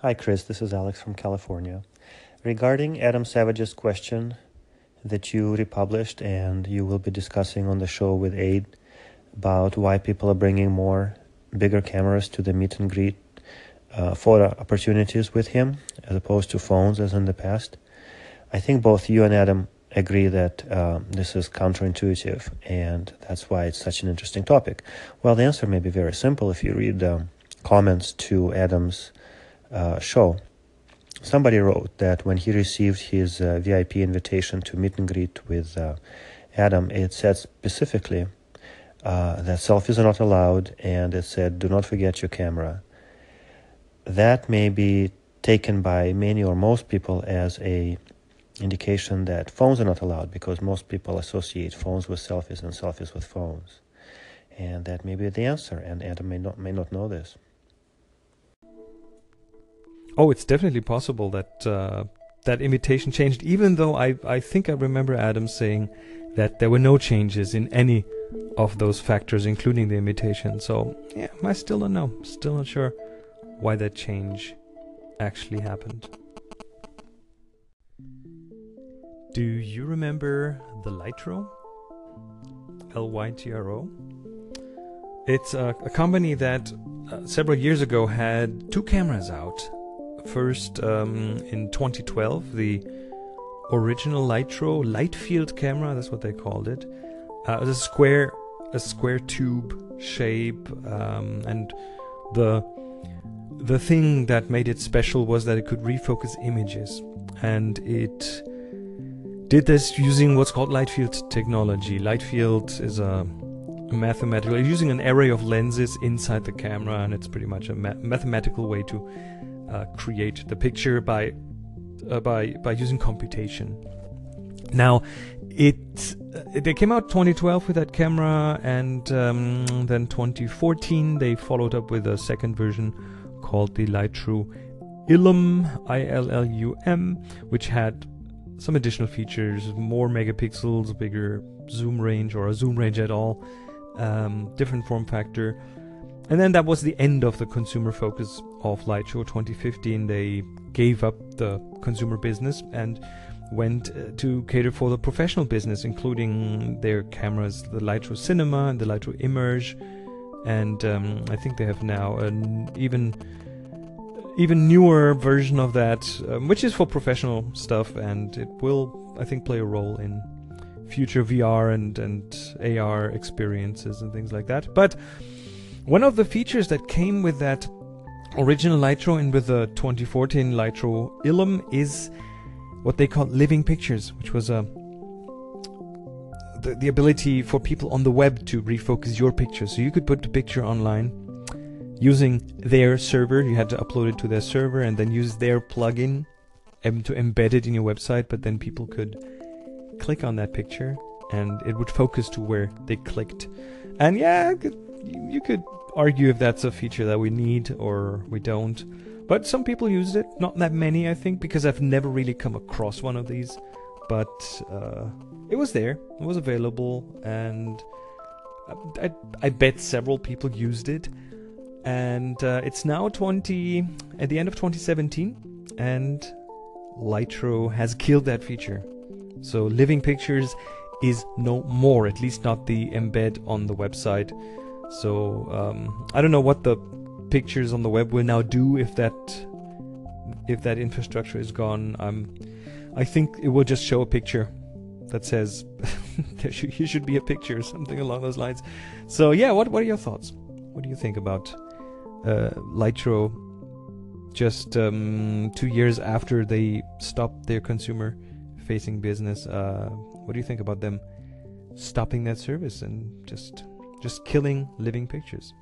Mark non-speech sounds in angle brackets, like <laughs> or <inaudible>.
Hi, Chris. This is Alex from California. Regarding Adam Savage's question that you republished and you will be discussing on the show with Aid about why people are bringing more bigger cameras to the meet and greet uh, photo opportunities with him as opposed to phones as in the past. I think both you and Adam agree that uh, this is counterintuitive and that's why it's such an interesting topic. Well, the answer may be very simple if you read the comments to Adam's uh, show. Somebody wrote that when he received his uh, VIP invitation to meet and greet with uh, Adam, it said specifically uh, that selfies are not allowed and it said, do not forget your camera. That may be taken by many or most people as a indication that phones are not allowed because most people associate phones with selfies and selfies with phones. And that may be the answer, and Adam may not, may not know this. Oh, it's definitely possible that uh, that invitation changed, even though I, I think I remember Adam saying that there were no changes in any of those factors, including the invitation. So, yeah, I still don't know. Still not sure why that change actually happened. Do you remember the Lytro? L Y T R O? It's a, a company that uh, several years ago had two cameras out. First, um, in 2012, the original Lytro light field camera, that's what they called it. Uh, it was a square, a square tube shape, um, and the the thing that made it special was that it could refocus images, and it did this using what's called light field technology. Light field is a, a mathematical using an array of lenses inside the camera, and it's pretty much a ma- mathematical way to uh, create the picture by uh, by by using computation. Now, it uh, they came out 2012 with that camera, and um, then 2014 they followed up with a second version called the Lytro Illum I L L U M, which had some additional features, more megapixels, bigger zoom range or a zoom range at all, um, different form factor. And then that was the end of the consumer focus of Lytro 2015. They gave up the consumer business and went uh, to cater for the professional business, including their cameras, the Lytro Cinema and the Lytro Immerge. And um, I think they have now an even even newer version of that, um, which is for professional stuff, and it will, I think, play a role in future VR and and AR experiences and things like that. But one of the features that came with that original Lytro and with the 2014 Lytro Illum is what they call living pictures, which was a the, the ability for people on the web to refocus your picture. So you could put the picture online using their server. You had to upload it to their server and then use their plugin to embed it in your website. But then people could click on that picture and it would focus to where they clicked. And yeah, you could argue if that's a feature that we need or we don't. But some people used it, not that many, I think, because I've never really come across one of these. But uh, it was there, it was available, and I, I bet several people used it and uh, it's now 20 at the end of 2017 and Lytro has killed that feature so living pictures is no more at least not the embed on the website so um, i don't know what the pictures on the web will now do if that if that infrastructure is gone. Um, i think it will just show a picture that says <laughs> there should, here should be a picture or something along those lines. So yeah what, what are your thoughts? What do you think about uh, Lytro just um, two years after they stopped their consumer facing business. Uh, what do you think about them stopping that service and just just killing living pictures?